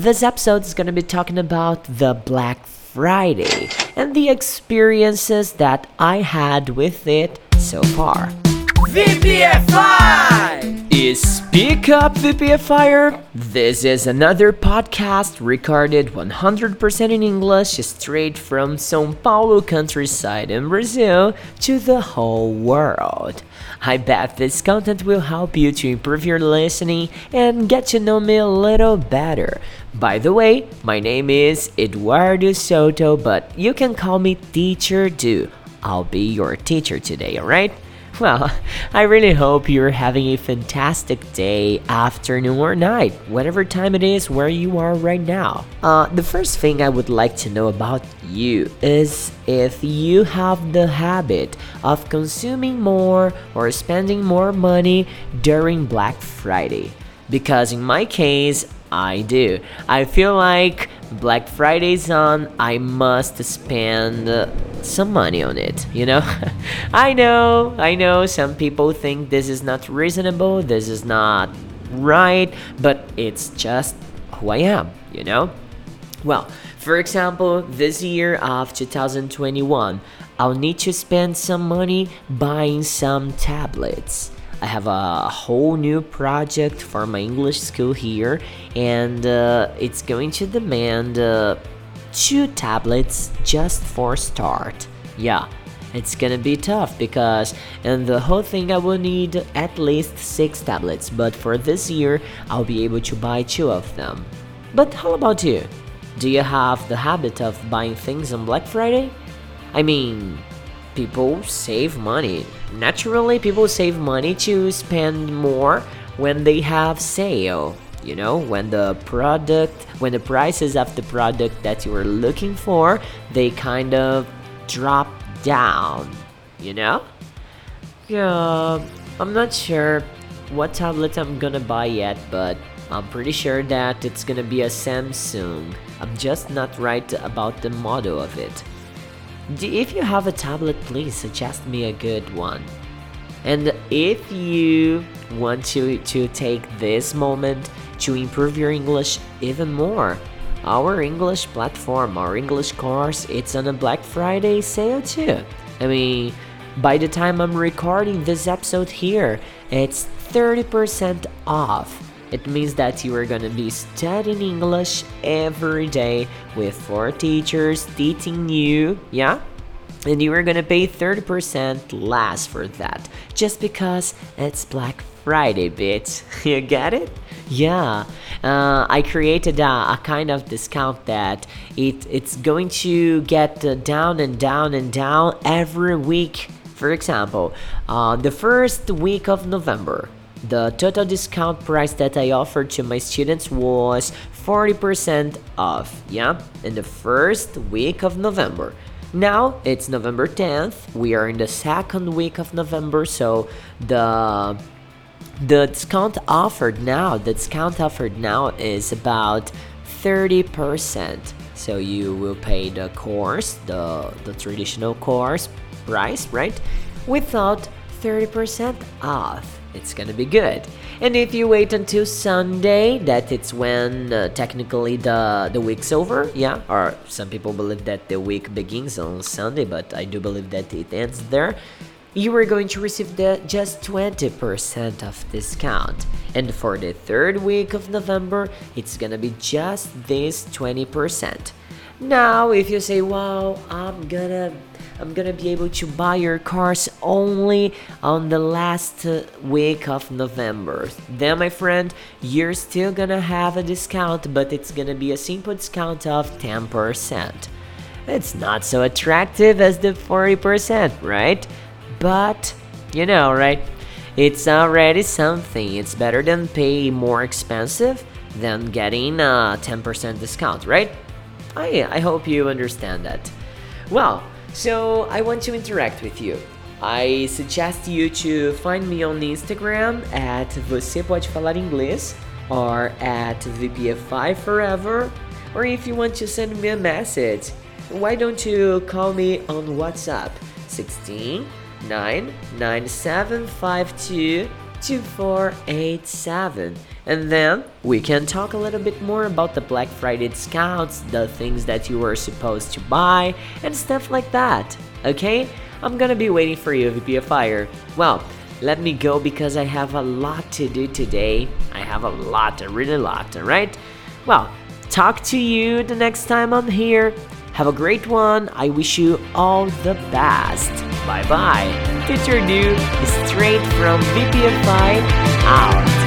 This episode is gonna be talking about the Black Friday and the experiences that I had with it so far. VPFI! Speak Up VPFire? This is another podcast recorded 100% in English straight from São Paulo countryside in Brazil to the whole world. I bet this content will help you to improve your listening and get to know me a little better. By the way, my name is Eduardo Soto, but you can call me Teacher Do. I'll be your teacher today, alright? Well, I really hope you're having a fantastic day, afternoon, or night, whatever time it is where you are right now. Uh, the first thing I would like to know about you is if you have the habit of consuming more or spending more money during Black Friday. Because in my case, I do. I feel like Black Friday's on, I must spend some money on it, you know? I know, I know some people think this is not reasonable, this is not right, but it's just who I am, you know? Well, for example, this year of 2021, I'll need to spend some money buying some tablets. I have a whole new project for my English school here, and uh, it's going to demand uh, two tablets just for start. Yeah, it's gonna be tough because in the whole thing I will need at least six tablets, but for this year I'll be able to buy two of them. But how about you? Do you have the habit of buying things on Black Friday? I mean, people save money. Naturally, people save money to spend more when they have sale. You know, when the product, when the prices of the product that you are looking for, they kind of drop down. You know? Yeah, I'm not sure what tablet I'm gonna buy yet, but I'm pretty sure that it's gonna be a Samsung. I'm just not right about the model of it. If you have a tablet, please suggest me a good one. And if you want to, to take this moment to improve your English even more, our English platform, our English course, it's on a Black Friday sale too. I mean, by the time I'm recording this episode here, it's 30% off. It means that you are gonna be studying English every day with four teachers teaching you, yeah? And you are gonna pay 30% less for that just because it's Black Friday, bitch. You get it? Yeah, uh, I created a, a, kind of discount that it it's going to get uh, down and down and down every week. For example, uh, the first week of November, the total discount price that I offered to my students was 40% off, yeah, in the first week of November. Now it's November 10th, we are in the second week of November, so the the discount offered now, the discount offered now is about 30%. So you will pay the course, the the traditional course price, right? Without 30% off it's gonna be good. And if you wait until Sunday, that it's when uh, technically the the week's over, yeah. Or some people believe that the week begins on Sunday, but I do believe that it ends there. You are going to receive the just 20% of discount. And for the third week of November, it's gonna be just this 20%. Now, if you say, "Wow, I'm gonna I'm gonna be able to buy your cars only on the last week of November. Then, my friend, you're still gonna have a discount, but it's gonna be a simple discount of 10%. It's not so attractive as the 40%, right? But, you know, right? It's already something. It's better than pay more expensive than getting a 10% discount, right? I, I hope you understand that. Well, so I want to interact with you. I suggest you to find me on Instagram at Você Pode Falar Inglês or at VPFI Forever. Or if you want to send me a message, why don't you call me on WhatsApp 16 99752 2487. And then we can talk a little bit more about the Black Friday discounts, the things that you were supposed to buy, and stuff like that. Okay? I'm gonna be waiting for you, VPFire. Well, let me go because I have a lot to do today. I have a lot, a really lot, alright? Well, talk to you the next time I'm here. Have a great one. I wish you all the best. Bye bye. Future New straight from VPFI out.